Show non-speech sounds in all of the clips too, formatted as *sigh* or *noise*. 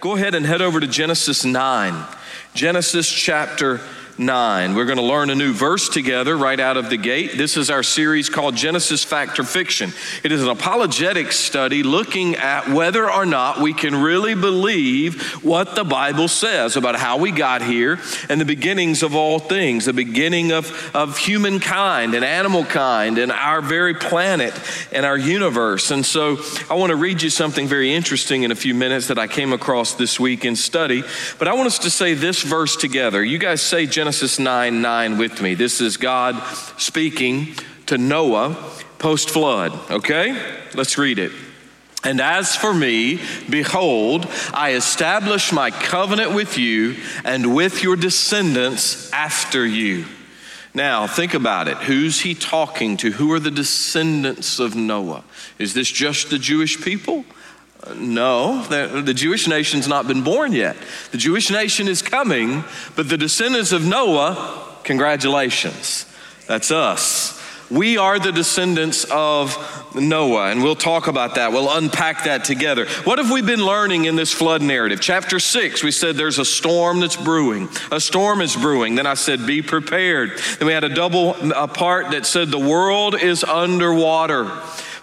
Go ahead and head over to Genesis 9. Genesis chapter 9. We're going to learn a new verse together right out of the gate. This is our series called Genesis Fact or Fiction. It is an apologetic study looking at whether or not we can really believe what the Bible says about how we got here and the beginnings of all things, the beginning of, of humankind and animal kind and our very planet and our universe. And so I want to read you something very interesting in a few minutes that I came across this week in study. But I want us to say this verse together. You guys say Genesis Genesis 9 9 with me. This is God speaking to Noah post flood, okay? Let's read it. And as for me, behold, I establish my covenant with you and with your descendants after you. Now, think about it. Who's he talking to? Who are the descendants of Noah? Is this just the Jewish people? No, the, Jewish nation's not been born yet. The Jewish nation is coming, but the descendants of Noah, congratulations. That's us. We are the descendants of Noah, and we'll talk about that. We'll unpack that together. What have we been learning in this flood narrative? Chapter six, we said there's a storm that's brewing. A storm is brewing. Then I said, be prepared. Then we had a double a part that said the world is underwater.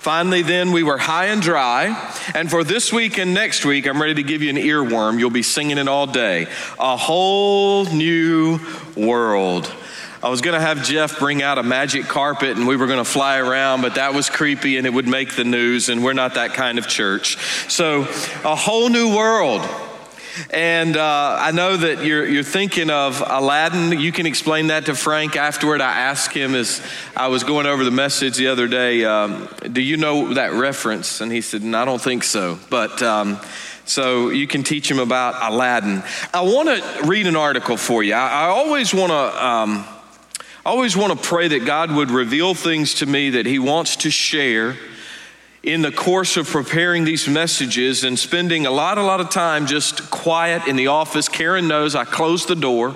Finally, then, we were high and dry. And for this week and next week, I'm ready to give you an earworm. You'll be singing it all day. A whole new world. I was going to have Jeff bring out a magic carpet and we were going to fly around, but that was creepy and it would make the news, and we're not that kind of church. So, a whole new world. And uh, I know that you're, you're thinking of Aladdin. You can explain that to Frank afterward. I asked him as I was going over the message the other day, um, Do you know that reference? And he said, I don't think so. But um, so you can teach him about Aladdin. I want to read an article for you. I, I always want to. Um, I always want to pray that God would reveal things to me that He wants to share in the course of preparing these messages and spending a lot, a lot of time just quiet in the office. Karen knows I close the door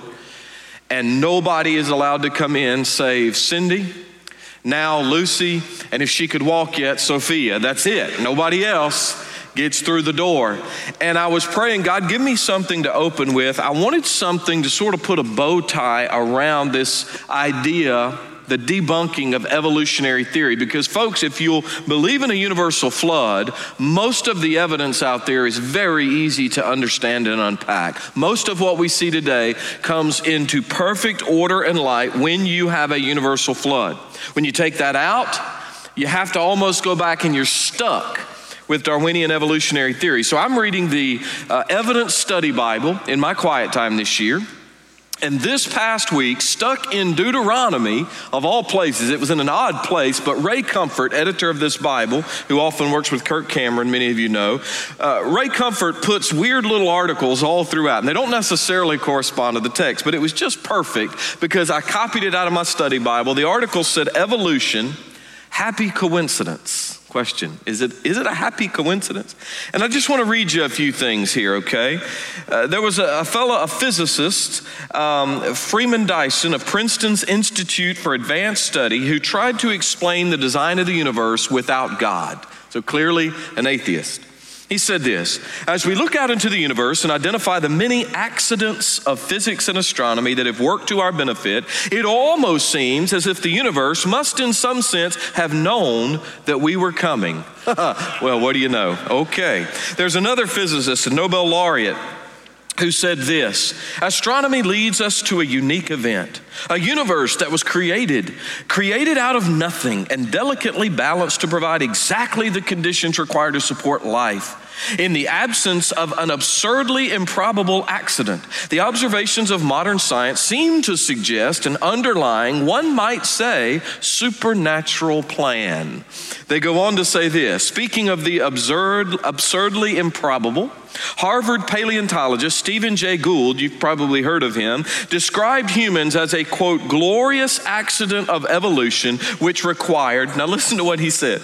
and nobody is allowed to come in save Cindy, now Lucy, and if she could walk yet, Sophia. That's it. Nobody else gets through the door. And I was praying, God, give me something to open with. I wanted something to sort of put a bow tie around this idea the debunking of evolutionary theory. Because, folks, if you'll believe in a universal flood, most of the evidence out there is very easy to understand and unpack. Most of what we see today comes into perfect order and light when you have a universal flood. When you take that out, you have to almost go back and you're stuck with Darwinian evolutionary theory. So I'm reading the uh, Evidence Study Bible in my quiet time this year. And this past week, stuck in Deuteronomy, of all places, it was in an odd place, but Ray Comfort, editor of this Bible, who often works with Kirk Cameron, many of you know, uh, Ray Comfort puts weird little articles all throughout. And they don't necessarily correspond to the text, but it was just perfect because I copied it out of my study Bible. The article said, Evolution, happy coincidence. Question Is it, is it a happy coincidence? And I just want to read you a few things here, okay? Uh, there was a, a fellow, a physicist, um, Freeman Dyson of Princeton's Institute for Advanced Study, who tried to explain the design of the universe without God. So clearly, an atheist. He said this As we look out into the universe and identify the many accidents of physics and astronomy that have worked to our benefit, it almost seems as if the universe must, in some sense, have known that we were coming. *laughs* well, what do you know? Okay. There's another physicist, a Nobel laureate, who said this Astronomy leads us to a unique event, a universe that was created, created out of nothing and delicately balanced to provide exactly the conditions required to support life. In the absence of an absurdly improbable accident, the observations of modern science seem to suggest an underlying, one might say, supernatural plan. They go on to say this speaking of the absurd, absurdly improbable, Harvard paleontologist Stephen Jay Gould, you've probably heard of him, described humans as a quote, glorious accident of evolution which required, now listen to what he said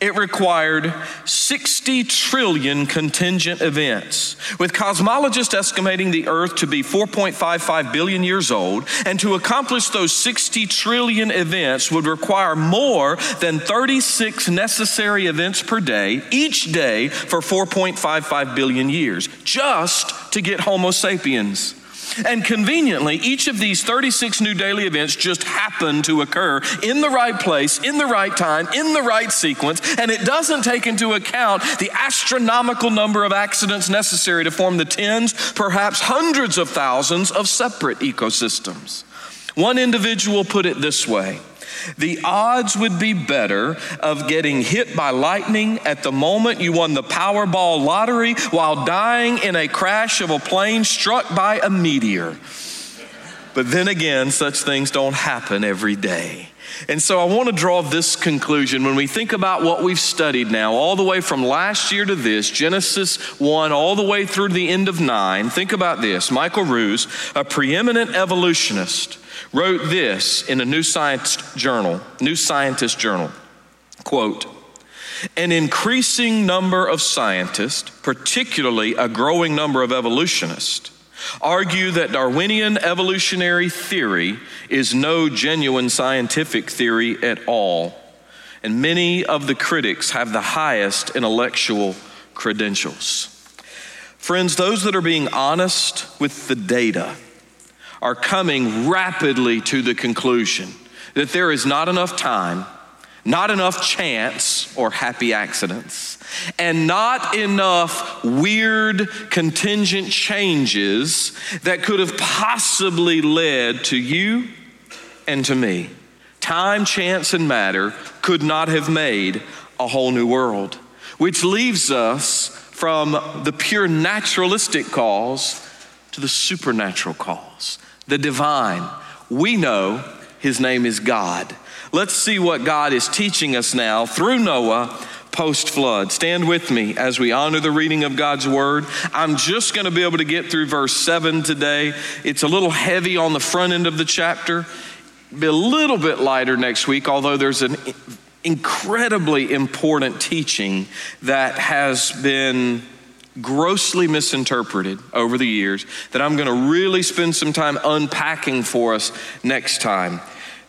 It required 60 trillion contingent events, with cosmologists estimating the Earth to be 4.55 billion years old. And to accomplish those 60 trillion events would require more than 36 necessary events per day, each day for 4.55 billion years, just to get Homo sapiens. And conveniently, each of these 36 new daily events just happen to occur in the right place, in the right time, in the right sequence, and it doesn't take into account the astronomical number of accidents necessary to form the tens, perhaps hundreds of thousands of separate ecosystems. One individual put it this way the odds would be better of getting hit by lightning at the moment you won the Powerball lottery while dying in a crash of a plane struck by a meteor. But then again, such things don't happen every day. And so I want to draw this conclusion when we think about what we've studied now, all the way from last year to this, Genesis 1, all the way through to the end of 9. Think about this. Michael Ruse, a preeminent evolutionist, wrote this in a New Science journal, New Scientist journal. Quote, an increasing number of scientists, particularly a growing number of evolutionists, argue that Darwinian evolutionary theory is no genuine scientific theory at all. And many of the critics have the highest intellectual credentials. Friends, those that are being honest with the data, are coming rapidly to the conclusion that there is not enough time, not enough chance or happy accidents, and not enough weird contingent changes that could have possibly led to you and to me. Time, chance, and matter could not have made a whole new world, which leaves us from the pure naturalistic cause to the supernatural cause the divine. We know his name is God. Let's see what God is teaching us now through Noah post flood. Stand with me as we honor the reading of God's word. I'm just going to be able to get through verse 7 today. It's a little heavy on the front end of the chapter, be a little bit lighter next week, although there's an incredibly important teaching that has been grossly misinterpreted over the years that I'm going to really spend some time unpacking for us next time.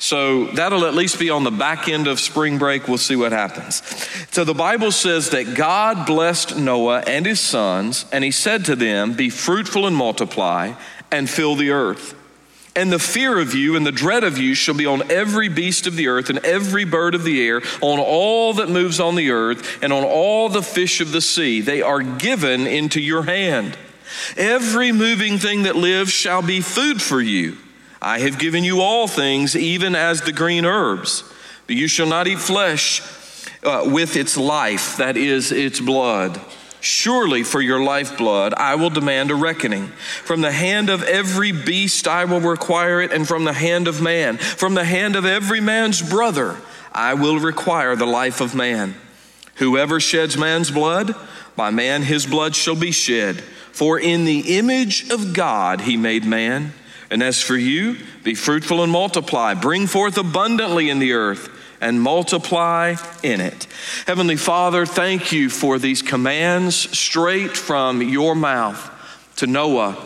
So that'll at least be on the back end of spring break. We'll see what happens. So the Bible says that God blessed Noah and his sons, and he said to them, Be fruitful and multiply, and fill the earth. And the fear of you and the dread of you shall be on every beast of the earth and every bird of the air, on all that moves on the earth, and on all the fish of the sea. They are given into your hand. Every moving thing that lives shall be food for you. I have given you all things, even as the green herbs. But you shall not eat flesh uh, with its life, that is, its blood Surely for your lifeblood I will demand a reckoning. From the hand of every beast I will require it, and from the hand of man, from the hand of every man's brother, I will require the life of man. Whoever sheds man's blood, by man his blood shall be shed. For in the image of God he made man. And as for you, be fruitful and multiply, bring forth abundantly in the earth and multiply in it. Heavenly Father, thank you for these commands straight from your mouth to Noah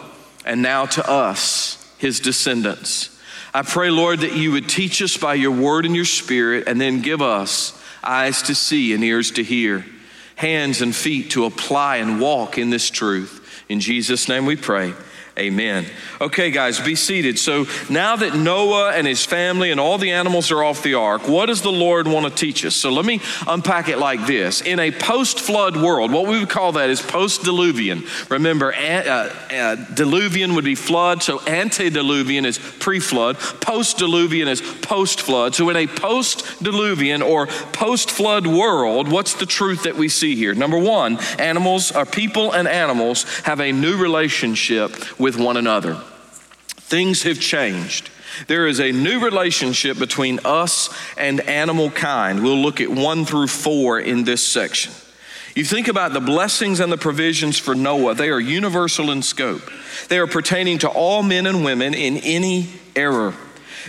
and now to us, his descendants. I pray, Lord, that you would teach us by your word and your spirit, and then give us eyes to see and ears to hear, hands and feet to apply and walk in this truth. In Jesus' name we pray. Amen. Okay, guys, be seated. So now that Noah and his family and all the animals are off the ark, what does the Lord want to teach us? So let me unpack it like this. In a post flood world, what we would call that is post diluvian. Remember, uh, uh, diluvian would be flood, so antediluvian is pre flood, post diluvian is post flood. So in a post diluvian or post flood world, what's the truth that we see here? Number one, animals, or people and animals have a new relationship with one another. Things have changed. There is a new relationship between us and animal kind. We'll look at one through four in this section. You think about the blessings and the provisions for Noah, they are universal in scope. They are pertaining to all men and women in any era.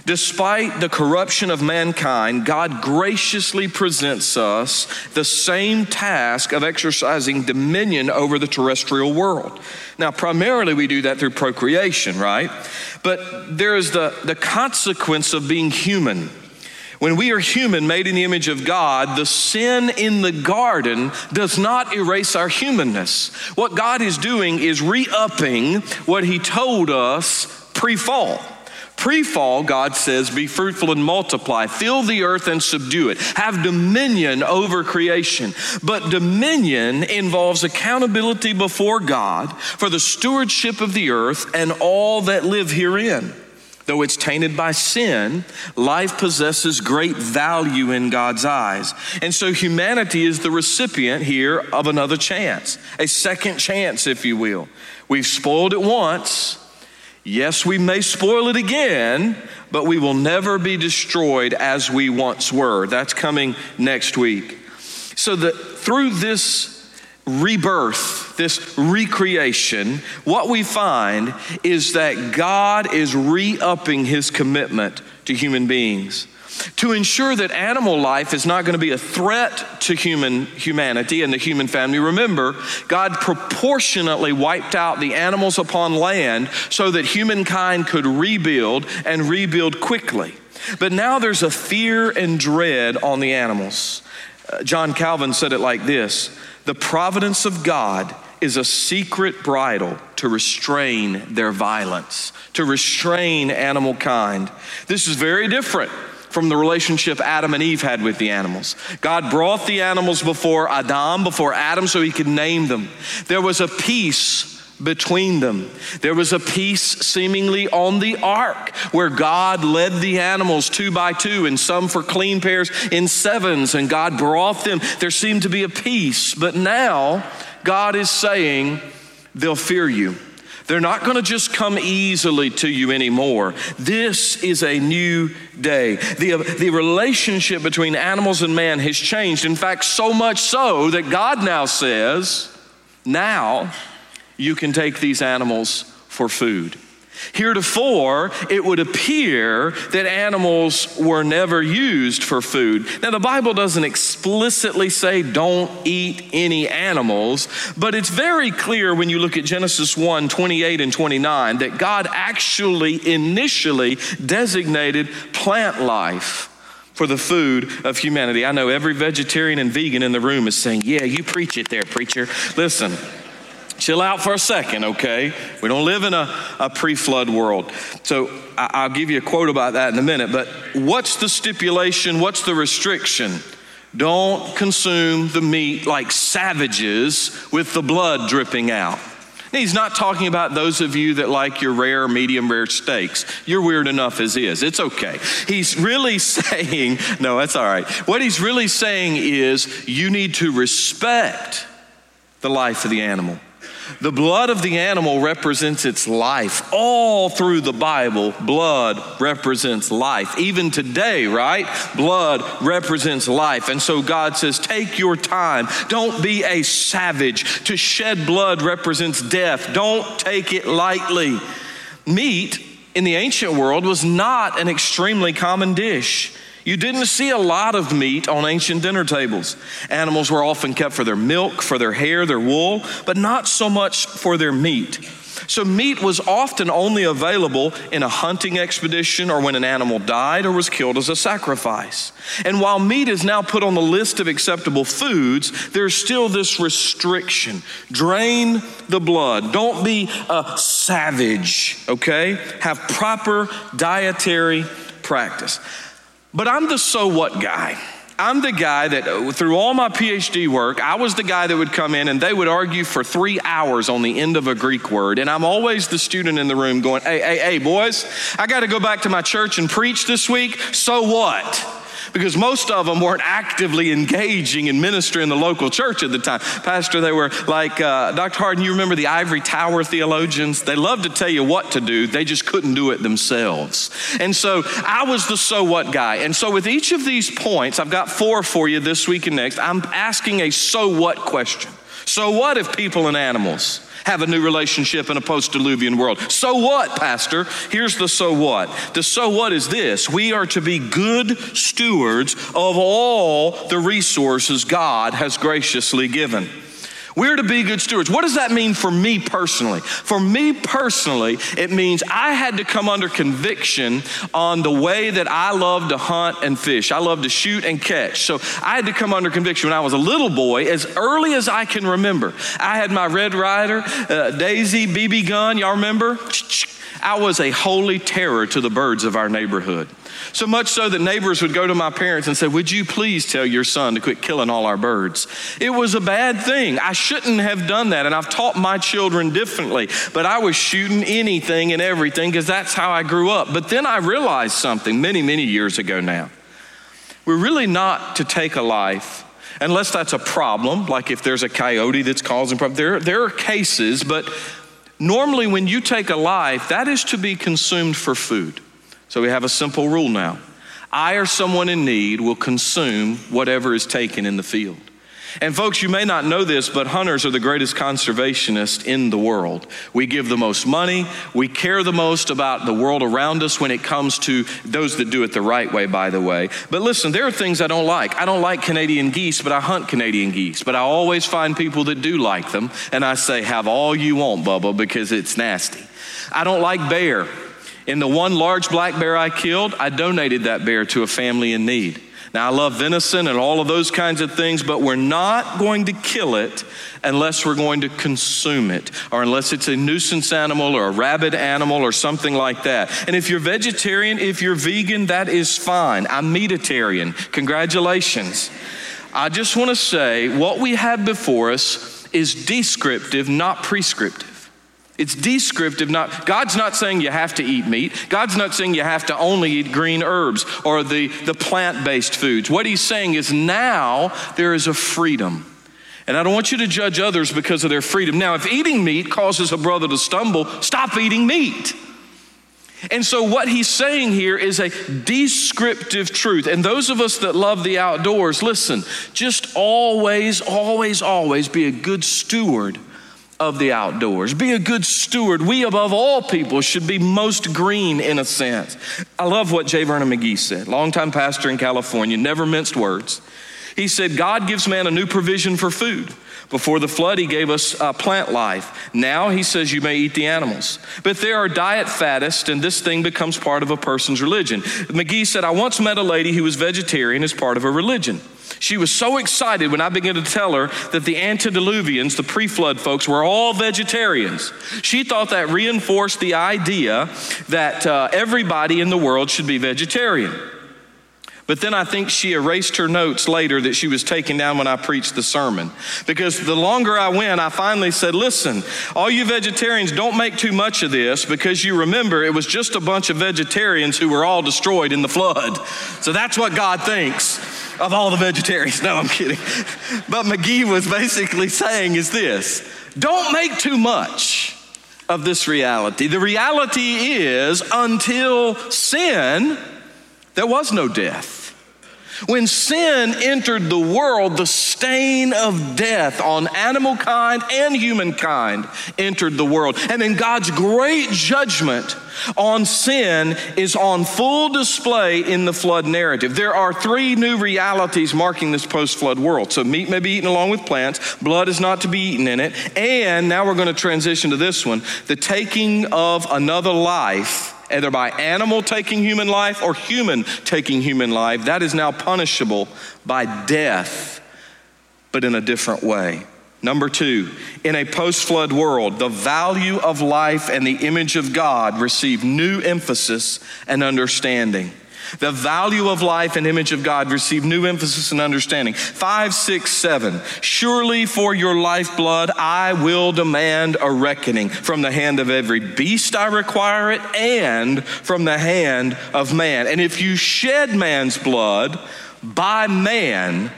Despite the corruption of mankind, God graciously presents us the same task of exercising dominion over the terrestrial world. Now, primarily we do that through procreation, right? But there is the, the consequence of being human. When we are human, made in the image of God, the sin in the garden does not erase our humanness. What God is doing is re upping what He told us pre fall. Pre fall, God says, be fruitful and multiply, fill the earth and subdue it, have dominion over creation. But dominion involves accountability before God for the stewardship of the earth and all that live herein. Though it's tainted by sin, life possesses great value in God's eyes. And so humanity is the recipient here of another chance, a second chance, if you will. We've spoiled it once. Yes, we may spoil it again, but we will never be destroyed as we once were. That's coming next week. So that through this rebirth, this recreation, what we find is that God is re upping his commitment to human beings to ensure that animal life is not going to be a threat to human humanity and the human family. Remember, God proportionately wiped out the animals upon land so that humankind could rebuild and rebuild quickly. But now there's a fear and dread on the animals. Uh, John Calvin said it like this The providence of God is a secret bridle to restrain their violence, to restrain animal kind. This is very different from the relationship Adam and Eve had with the animals. God brought the animals before Adam, before Adam, so he could name them. There was a peace between them. There was a peace seemingly on the ark where God led the animals two by two and some for clean pairs in sevens, and God brought them. There seemed to be a peace, but now God is saying, they'll fear you. They're not going to just come easily to you anymore. This is a new day. The, the relationship between animals and man has changed. In fact, so much so that God now says, now you can take these animals for food. Heretofore, it would appear that animals were never used for food. Now, the Bible doesn't explicitly say don't eat any animals, but it's very clear when you look at Genesis 1 28 and 29 that God actually initially designated plant life for the food of humanity. I know every vegetarian and vegan in the room is saying, Yeah, you preach it there, preacher. Listen. Chill out for a second, okay? We don't live in a, a pre flood world. So I, will give you a quote about that in a minute. But what's the stipulation? What's the restriction? Don't consume the meat like savages with the blood dripping out. He's not talking about those of you that like your rare, medium rare steaks. You're weird enough as is. It's okay. He's really *laughs* saying, no, that's all right. What he's really saying is you need to respect the life of the animal. The blood of the animal represents its life. All through the Bible, blood represents life. Even today, right? Blood represents life. And so God says, take your time. Don't be a savage. To shed blood represents death. Don't take it lightly. Meat in the ancient world was not an extremely common dish. You didn't see a lot of meat on ancient dinner tables. Animals were often kept for their milk, for their hair, their wool, but not so much for their meat. So, meat was often only available in a hunting expedition or when an animal died or was killed as a sacrifice. And while meat is now put on the list of acceptable foods, there's still this restriction drain the blood. Don't be a savage, okay? Have proper dietary practice. But I'm the so what guy. I'm the guy that, uh, through all my PhD work, I was the guy that would come in and they would argue for three hours on the end of a Greek word. And I'm always the student in the room going, hey, hey, hey, boys, I got to go back to my church and preach this week. So what? Because most of them weren't actively engaging in ministry in the local church at the time. Pastor, they were like, uh, Dr. Harden, you remember the ivory tower theologians? They loved to tell you what to do, they just couldn't do it themselves. And so I was the so what guy. And so with each of these points, I've got four for you this week and next, I'm asking a so what question. So what if people and animals have a new relationship in a post diluvian world. So what, Pastor? Here's the so what. The so what is this we are to be good stewards of all the resources God has graciously given. We're to be good stewards. What does that mean for me personally? For me personally, it means I had to come under conviction on the way that I love to hunt and fish. I love to shoot and catch. So I had to come under conviction when I was a little boy, as early as I can remember. I had my Red Ryder, uh, Daisy, BB gun. Y'all remember? I was a holy terror to the birds of our neighborhood. So much so that neighbors would go to my parents and say, Would you please tell your son to quit killing all our birds? It was a bad thing. I shouldn't have done that. And I've taught my children differently. But I was shooting anything and everything because that's how I grew up. But then I realized something many, many years ago now. We're really not to take a life unless that's a problem, like if there's a coyote that's causing problems. There, there are cases, but normally when you take a life, that is to be consumed for food. So we have a simple rule now I or someone in need will consume whatever is taken in the field. And folks, you may not know this, but hunters are the greatest conservationists in the world. We give the most money. We care the most about the world around us when it comes to those that do it the right way, by the way. But listen, there are things I don't like. I don't like Canadian geese, but I hunt Canadian geese. But I always find people that do like them, and I say, have all you want, Bubba, because it's nasty. I don't like bear. In the one large black bear I killed, I donated that bear to a family in need. Now, I love venison and all of those kinds of things, but we're not going to kill it unless we're going to consume it, or unless it's a nuisance animal or a rabid animal or something like that. And if you're vegetarian, if you're vegan, that is fine. I'm meatitarian. Congratulations. I just want to say what we have before us is descriptive, not prescriptive. It's descriptive, not God's not saying you have to eat meat. God's not saying you have to only eat green herbs or the, the plant-based foods. What he's saying is now there is a freedom. And I don't want you to judge others because of their freedom. Now, if eating meat causes a brother to stumble, stop eating meat. And so, what he's saying here is a descriptive truth. And those of us that love the outdoors, listen, just always, always, always be a good steward of the outdoors. Be a good steward. We, above all people, should be most green in a sense. I love what J. Vernon McGee said, longtime pastor in California, never minced words. He said, God gives man a new provision for food. Before the flood, he gave us uh, plant life. Now he says you may eat the animals. But there are diet faddists, and this thing becomes part of a person's religion. McGee said, I once met a lady who was vegetarian as part of her religion. She was so excited when I began to tell her that the antediluvians, the pre flood folks, were all vegetarians. She thought that reinforced the idea that uh, everybody in the world should be vegetarian. But then I think she erased her notes later that she was taking down when I preached the sermon. Because the longer I went, I finally said, Listen, all you vegetarians, don't make too much of this because you remember it was just a bunch of vegetarians who were all destroyed in the flood. So that's what God thinks of all the vegetarians. No, I'm kidding. *laughs* But McGee was basically saying is this don't make too much of this reality. The reality is until sin, there was no death. When sin entered the world, the stain of death on animal kind and humankind entered the world. And then God's great judgment on sin is on full display in the flood narrative. There are three new realities marking this post flood world. So, meat may be eaten along with plants, blood is not to be eaten in it. And now we're going to transition to this one the taking of another life either by animal taking human life or human taking human life, that is now punishable by death, but in a different way. Number two, in a post flood world, the value of life and the image of God receive new emphasis and understanding. The value of life and image of God receive new emphasis and understanding. Five, six, seven. Surely for your lifeblood I will demand a reckoning. From the hand of every beast I require it, and from the hand of man. And if you shed man's blood, by man,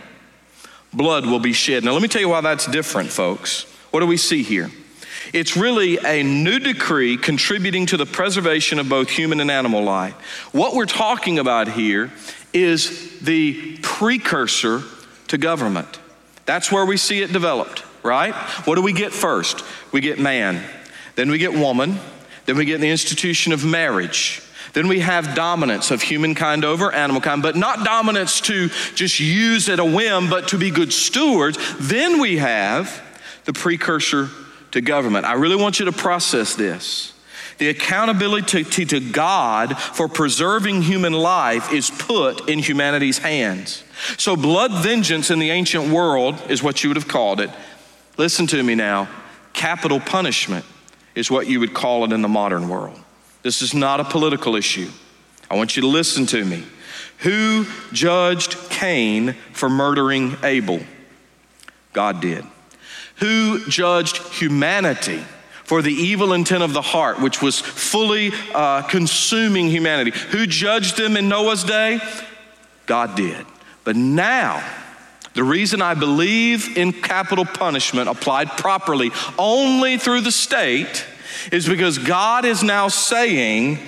blood will be shed. Now, let me tell you why that's different, folks. What do we see here? It's really a new decree contributing to the preservation of both human and animal life. What we're talking about here is the precursor to government. That's where we see it developed right? What do we get first? We get man, then we get woman, then we get the institution of marriage. Then we have dominance of humankind over animal kind, but not dominance to just use at a whim, but to be good stewards. Then we have the precursor to government. I really want you to process this. The accountability to, to, God for preserving human life is put in humanity's hands. So, blood vengeance in the ancient world is what you would have called it. Listen to me now capital punishment is what you would call it in the modern world. This is not a political issue. I want you to listen to me. Who judged Cain for murdering Abel? God did. Who judged humanity for the evil intent of the heart, which was fully uh, consuming humanity? Who judged them in Noah's day? God did. But now, the reason I believe in capital punishment applied properly only through the state is because God is now saying,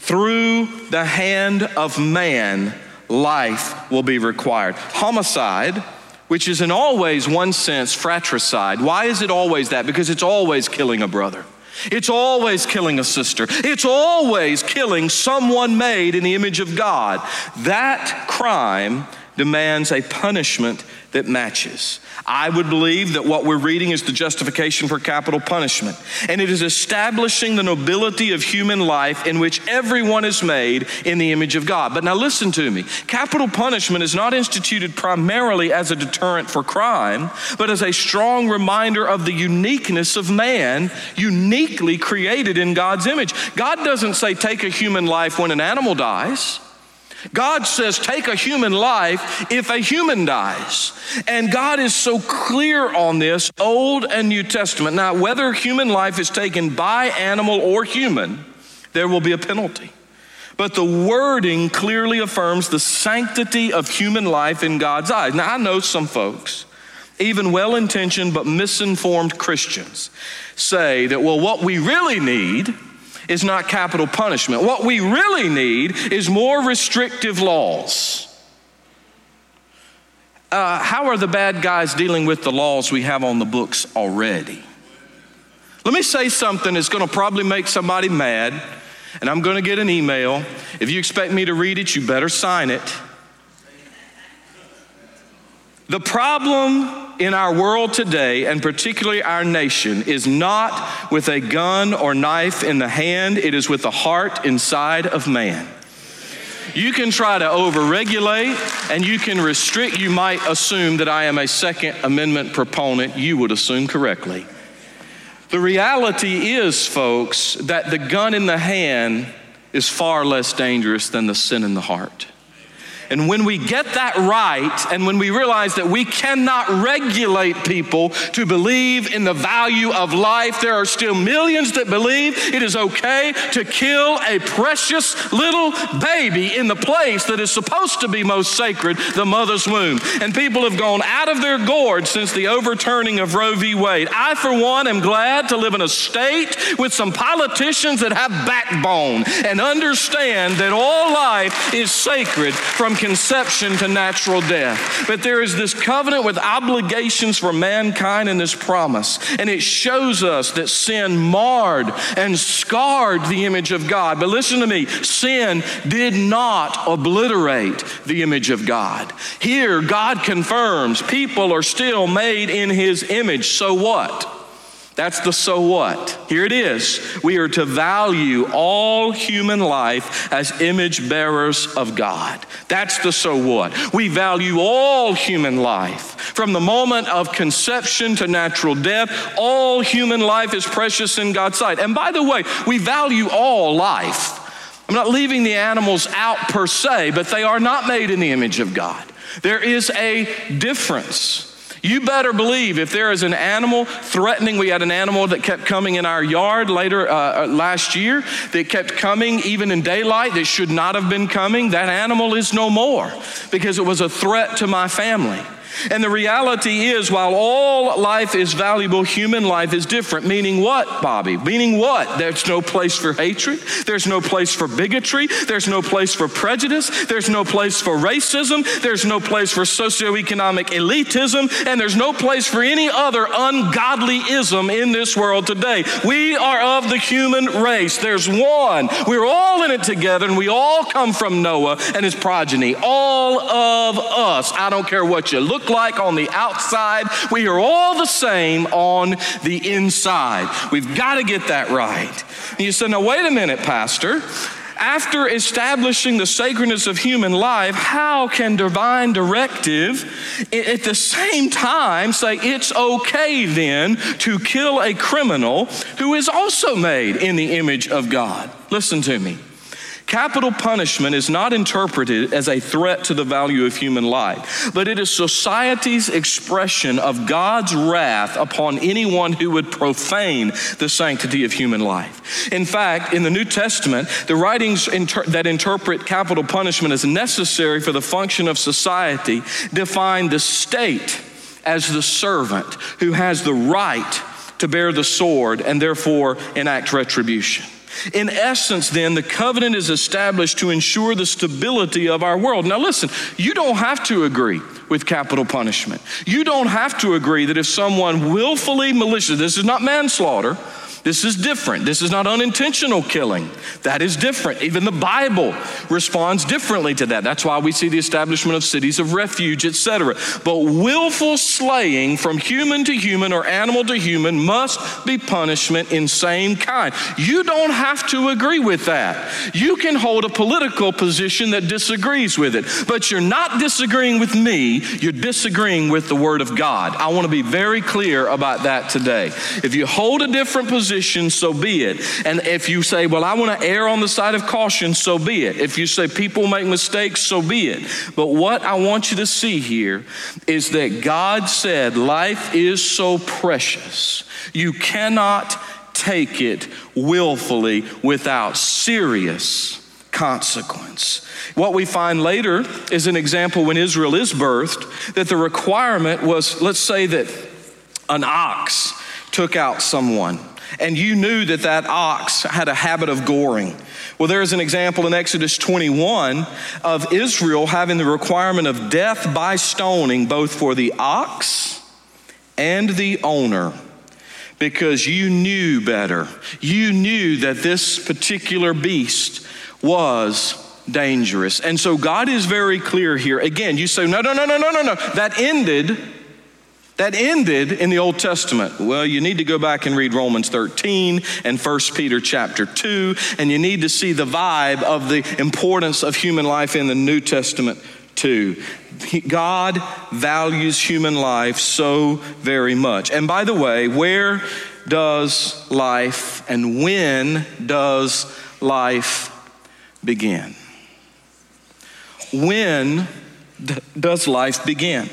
through the hand of man, life will be required. Homicide, which is in always one sense fratricide. Why is it always that? Because it's always killing a brother. It's always killing a sister. It's always killing someone made in the image of God. That crime demands a punishment that matches. I would believe that what we're reading is the justification for capital punishment, and it is establishing the nobility of human life in which everyone is made in the image of God. But now listen to me capital punishment is not instituted primarily as a deterrent for crime, but as a strong reminder of the uniqueness of man, uniquely created in God's image. God doesn't say take a human life when an animal dies. God says, take a human life if a human dies. And God is so clear on this, Old and New Testament. Now, whether human life is taken by animal or human, there will be a penalty. But the wording clearly affirms the sanctity of human life in God's eyes. Now, I know some folks, even well intentioned but misinformed Christians, say that, well, what we really need is not capital punishment. What we really need is more restrictive laws. Uh, how are the bad guys dealing with the laws we have on the books already? Let me say something that's going to probably make somebody mad, and I'm going to get an email. If you expect me to read it, you better sign it. The problem in our world today, and particularly our nation, is not with a gun or knife in the hand, it is with the heart inside of man. You can try to overregulate and you can restrict. You might assume that I am a Second Amendment proponent. You would assume correctly. The reality is, folks, that the gun in the hand is far less dangerous than the sin in the heart. And when we get that right, and when we realize that we cannot regulate people to believe in the value of life, there are still millions that believe it is okay to kill a precious little baby in the place that is supposed to be most sacred, the mother's womb. And people have gone out of their gourd since the overturning of Roe v. Wade. I, for one, am glad to live in a state with some politicians that have backbone and understand that all life is sacred from conception to natural death. But there is this covenant with obligations for mankind in this promise. And it shows us that sin marred and scarred the image of God. But listen to me sin did not obliterate the image of God. Here, God confirms people are still made in his image. So what? That's the so what. Here it is. We are to value all human life as image bearers of God. That's the so what. We value all human life. From the moment of conception to natural death, all human life is precious in God's sight. And by the way, we value all life. I'm not leaving the animals out per se, but they are not made in the image of God. There is a difference. You better believe if there is an animal threatening, we had an animal that kept coming in our yard later uh, uh, last year that kept coming even in daylight that should not have been coming. That animal is no more because it was a threat to my family. And the reality is, while all life is valuable, human life is different. Meaning what, Bobby? Meaning what? There's no place for hatred. There's no place for bigotry. There's no place for prejudice. There's no place for racism. There's no place for socioeconomic elitism. And there's no place for any other ungodly ism in this world today. We are of the human race. There's one. We're all in it together, and we all come from Noah and his progeny. All of us. I don't care what you look like on the outside. We are all the same on the inside. We've got to get that right. And you say, now, wait a minute, Pastor after establishing the sacredness of human life, how can divine directive at the same time say it's okay then to kill a criminal who is also made in the image of God? Listen to me. Capital punishment is not interpreted as a threat to the value of human life, but it is society's expression of God's wrath upon anyone who would profane the sanctity of human life. In fact, in the New Testament, the writings inter- that interpret capital punishment as necessary for the function of society define the state as the servant who has the right to bear the sword and therefore enact retribution. In essence, then, the covenant is established to ensure the stability of our world. Now, listen, you don't have to agree with capital punishment. You don't have to agree that if someone willfully malicious, this is not manslaughter, this is different. This is not unintentional killing. That is different. Even the Bible responds differently to that. That's why we see the establishment of cities of refuge, etc. But willful slaying from human to human or animal to human must be punishment in same kind. You don't have to agree with that. You can hold a political position that disagrees with it, but you're not disagreeing with me, you're disagreeing with the Word of God. I want to be very clear about that today. If you hold a different position, position, so be it. And if you say, well, I want to err on the side of caution, so be it. If you say people make mistakes, so be it. But what I want you to see here is that God said life is so precious, you cannot take it willfully without serious consequence. What we find later is an example when Israel is birthed that the requirement was let's say that an ox took out someone and you knew that that ox had a habit of goring. Well, there is an example in Exodus 21 of Israel having the requirement of death by stoning both for the ox and the owner because you knew better. You knew that this particular beast was dangerous. And so God is very clear here. Again, you say, no, no, no, no, no, no, no. That ended that ended in the Old Testament. Well, you need to go back and read Romans 13 and 1 Peter chapter 2, and you need to see the vibe of the importance of human life in the New Testament too. God values human life so very much. And by the way, where does life and when does life begin? When does life begin?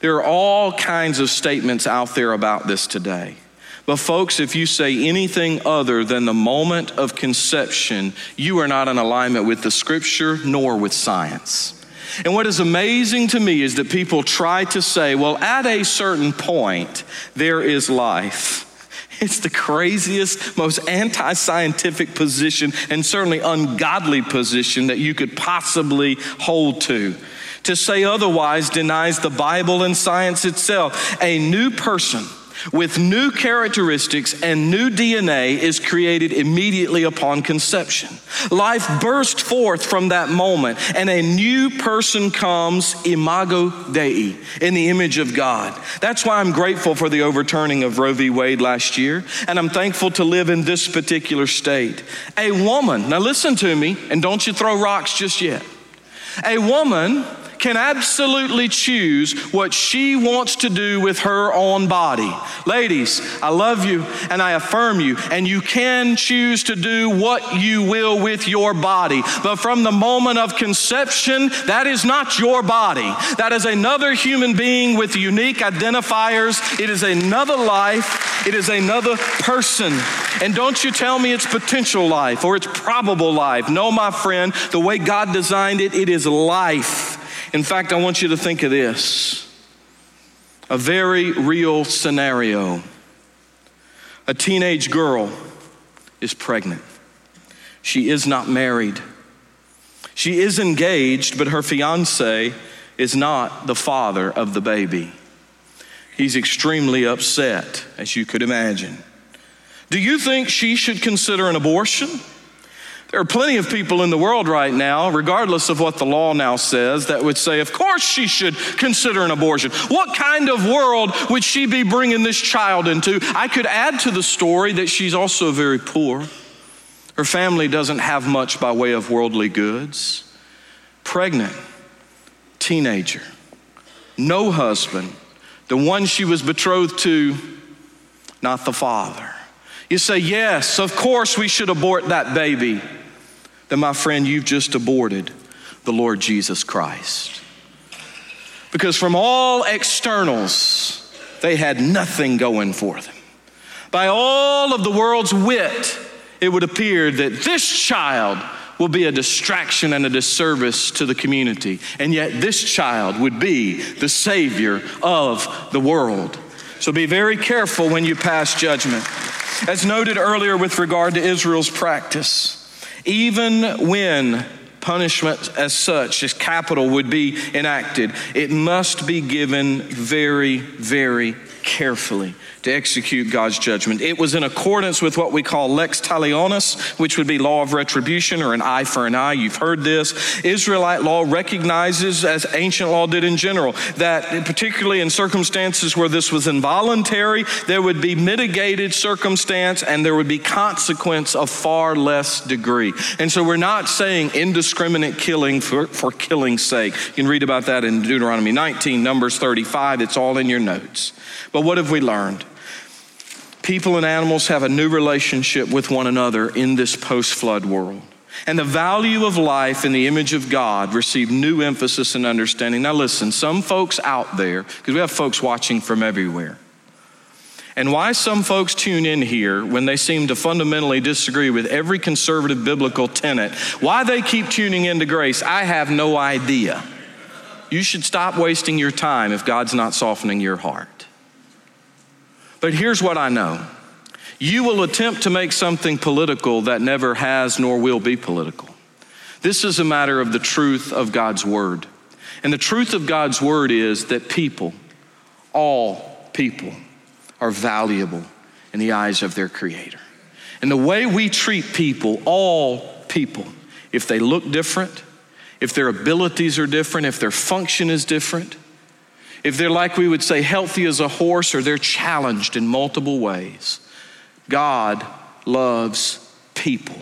There are all kinds of statements out there about this today. But, folks, if you say anything other than the moment of conception, you are not in alignment with the scripture nor with science. And what is amazing to me is that people try to say, well, at a certain point, there is life. *laughs* It's the craziest, most anti scientific position, and certainly ungodly position that you could possibly hold to. To say otherwise denies the Bible and science itself. A new person with new characteristics and new DNA is created immediately upon conception. Life bursts forth from that moment, and a new person comes, imago Dei, in the image of God. That's why I'm grateful for the overturning of Roe v. Wade last year, and I'm thankful to live in this particular state. A woman, now listen to me, and don't you throw rocks just yet. A woman can absolutely choose what she wants to do with her own body. Ladies, I love you and I affirm you, and you can choose to do what you will with your body. But from the moment of conception, that is not your body. That is another human being with unique identifiers. It is another life, it is another person. And don't you tell me it's potential life or it's probable life. No, my friend, the way God designed it, it is life. In fact, I want you to think of this a very real scenario. A teenage girl is pregnant. She is not married. She is engaged, but her fiance is not the father of the baby. He's extremely upset, as you could imagine. Do you think she should consider an abortion? There are plenty of people in the world right now, regardless of what the law now says, that would say, of course she should consider an abortion. What kind of world would she be bringing this child into? I could add to the story that she's also very poor. Her family doesn't have much by way of worldly goods. Pregnant, teenager, no husband, the one she was betrothed to, not the father. You say, Yes, of course we should abort that baby then, my friend, you've just aborted the Lord Jesus Christ. Because from all externals, they had nothing going for them. By all of the world's wit, it would appear that this child will be a distraction and a disservice to the community. And yet, this child would be the Savior of the world. So be very careful when you pass judgment. As noted earlier with regard to Israel's practice, even when punishment as such, as capital, would be enacted, it must be given very, very carefully to execute God's judgment. It was in accordance with what we call lex talionis, which would be law of retribution or an eye for an eye. You've heard this. Israelite law recognizes, as ancient law did in general, that particularly in circumstances where this was involuntary, there would be mitigated circumstance and there would be consequence of far less degree. And so we're not saying indiscriminate killing for, for killing's sake. You can read about that in Deuteronomy 19, Numbers 35. It's all in your notes. But what have we learned? People and animals have a new relationship with one another in this post flood world. And the value of life in the image of God received new emphasis and understanding. Now, listen, some folks out there, because we have folks watching from everywhere, and why some folks tune in here when they seem to fundamentally disagree with every conservative biblical tenet, why they keep tuning into grace, I have no idea. You should stop wasting your time if God's not softening your heart. But here's what I know you will attempt to make something political that never has nor will be political. This is a matter of the truth of God's word. And the truth of God's word is that people, all people, are valuable in the eyes of their Creator. And the way we treat people, all people, if they look different, if their abilities are different, if their function is different, if they're like we would say healthy as a horse or they're challenged in multiple ways, God loves people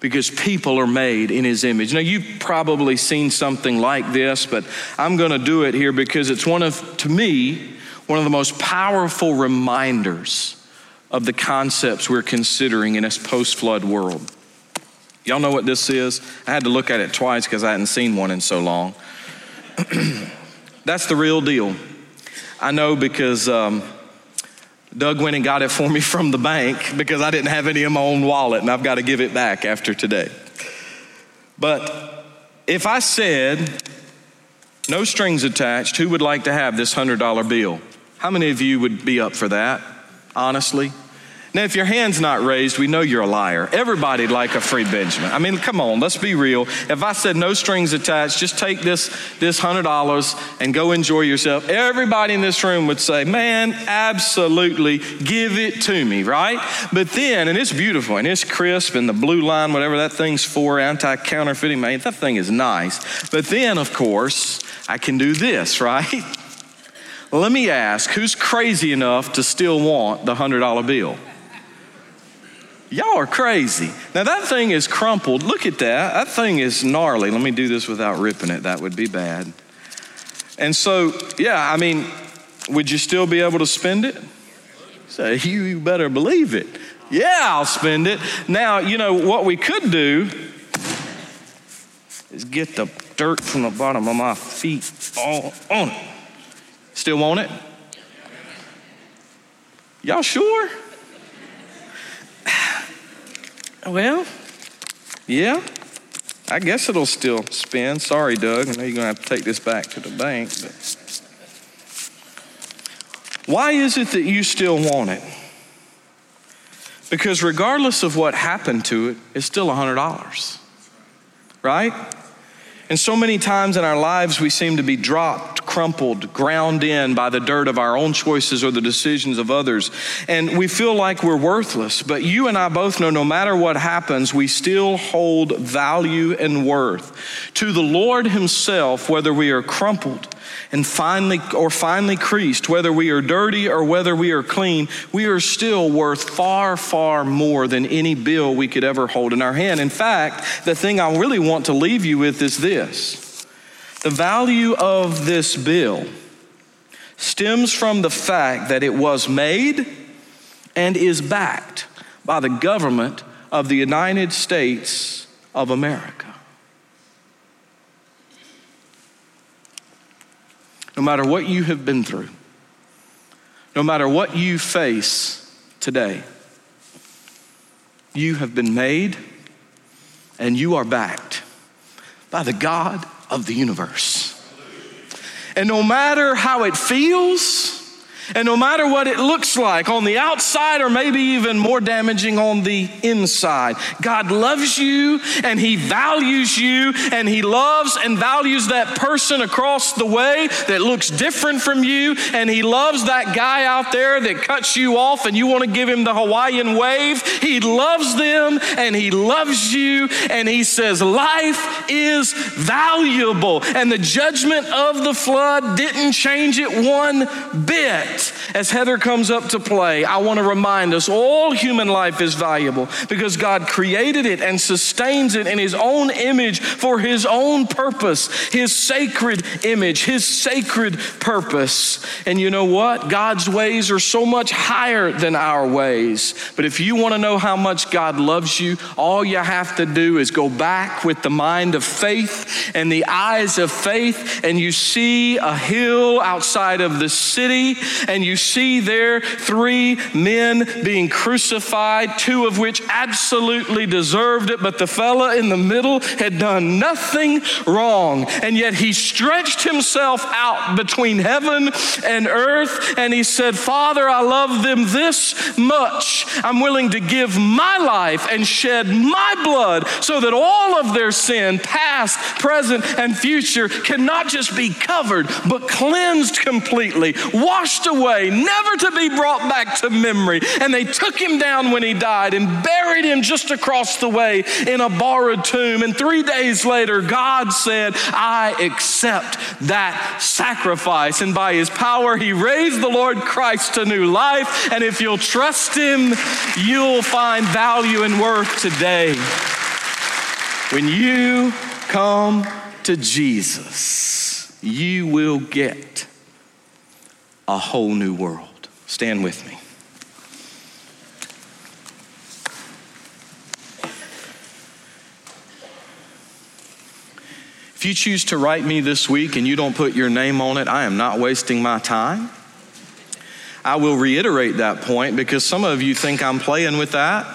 because people are made in his image. Now, you've probably seen something like this, but I'm going to do it here because it's one of, to me, one of the most powerful reminders of the concepts we're considering in this post flood world. Y'all know what this is? I had to look at it twice because I hadn't seen one in so long. *clears throat* That's the real deal. I know because um, Doug went and got it for me *laughs* from the bank because I didn't have any in my own wallet and I've got to give it back after today. But if I said, no strings attached, who would like to have this $100 bill? How many of you would be up for that, honestly? Now, if your hand's not raised, we know you're a liar. Everybody'd like a free Benjamin. I mean, come on, let's be real. If I said no strings attached, just take this, this $100 and go enjoy yourself, everybody in this room would say, man, absolutely, give it to me, right? But then, and it's beautiful and it's crisp and the blue line, whatever that thing's for, anti counterfeiting, man, that thing is nice. But then, of course, I can do this, *laughs* right? Let me ask, who's crazy enough to still want the $100 bill? Y'all are crazy. Now, that thing is crumpled. Look at that. That thing is gnarly. Let me do this without ripping it. That would be bad. And so, yeah, I mean, would you still be able to spend it? Say, so you better believe it. Yeah, I'll spend it. Now, you know, what we could do is get the dirt from the bottom of my feet all on it. Still want it? Y'all sure? Well, yeah, I guess it'll still spin. Sorry, Doug. I know you're going to have to take this back to the bank. But. Why is it that you still want it? Because regardless of what happened to it, it's still $100, right? And so many times in our lives, we seem to be dropped, crumpled, ground in by the dirt of our own choices or the decisions of others. And we feel like we're worthless. But you and I both know no matter what happens, we still hold value and worth to the Lord Himself, whether we are crumpled and finely or finely creased, whether we are dirty or whether we are clean, we are still worth far, far more than any bill we could ever hold in our hand. In fact, the thing I really want to leave you with is this the value of this bill stems from the fact that it was made and is backed by the government of the United States of America. no matter what you have been through, no matter what you face today, you have been made and you are backed by the God of the universe. And no matter how it feels, and no matter what it looks like on the outside, or maybe even more damaging on the inside, God loves you and He values you, and He loves and values that person across the way that looks different from you, and He loves that guy out there that cuts you off and you want to give him the Hawaiian wave. He loves them and He loves you, and He says, Life is valuable, and the judgment of the flood didn't change it one bit. As Heather comes up to play, I want to remind us all human life is valuable because God created it and sustains it in His own image for His own purpose, His sacred image, His sacred purpose. And you know what? God's ways are so much higher than our ways. But if you want to know how much God loves you, all you have to do is go back with the mind of faith and the eyes of faith, and you see a hill outside of the city and you see there three men being crucified, two of which absolutely deserved it, but the fella in the middle had done nothing wrong. And yet he stretched himself out between heaven and earth and he said, Father, I love them this much. I'm willing to give my life and shed my blood so that all of their sin, past, present, and future, can not just be covered, but cleansed completely, washed away away, never to be brought back to memory. And they took him down when he died and buried him just across the way in a borrowed tomb. And three days later, God said, I accept that sacrifice. And by his power, he raised the Lord Christ to new life. And if you'll trust him, you'll find value and worth today. When you come to Jesus, you will get a whole new world. Stand with me. If you choose to write me this week and you don't put your name on it, I am not wasting my time. I will reiterate that point because some of you think I'm playing with that.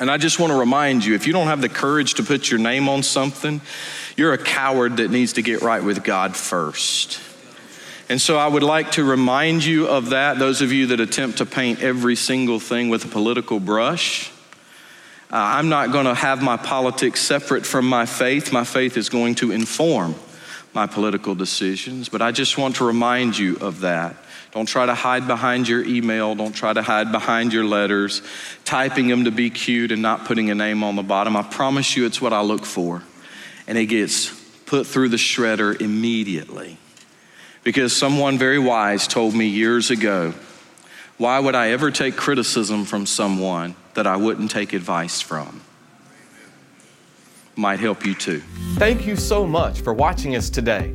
And I just want to remind you if you don't have the courage to put your name on something, you're a coward that needs to get right with God first. And so I would like to remind you of that, those of you that attempt to paint every single thing with a political brush. Uh, I'm not going to have my politics separate from my faith. My faith is going to inform my political decisions, but I just want to remind you of that. Don't try to hide behind your email. Don't try to hide behind your letters, typing them to be cute and not putting a name on the bottom. I promise you it's what I look for. And it gets put through the shredder immediately. Because someone very wise told me years ago, why would I ever take criticism from someone that I wouldn't take advice from? Might help you too. Thank you so much for watching us today.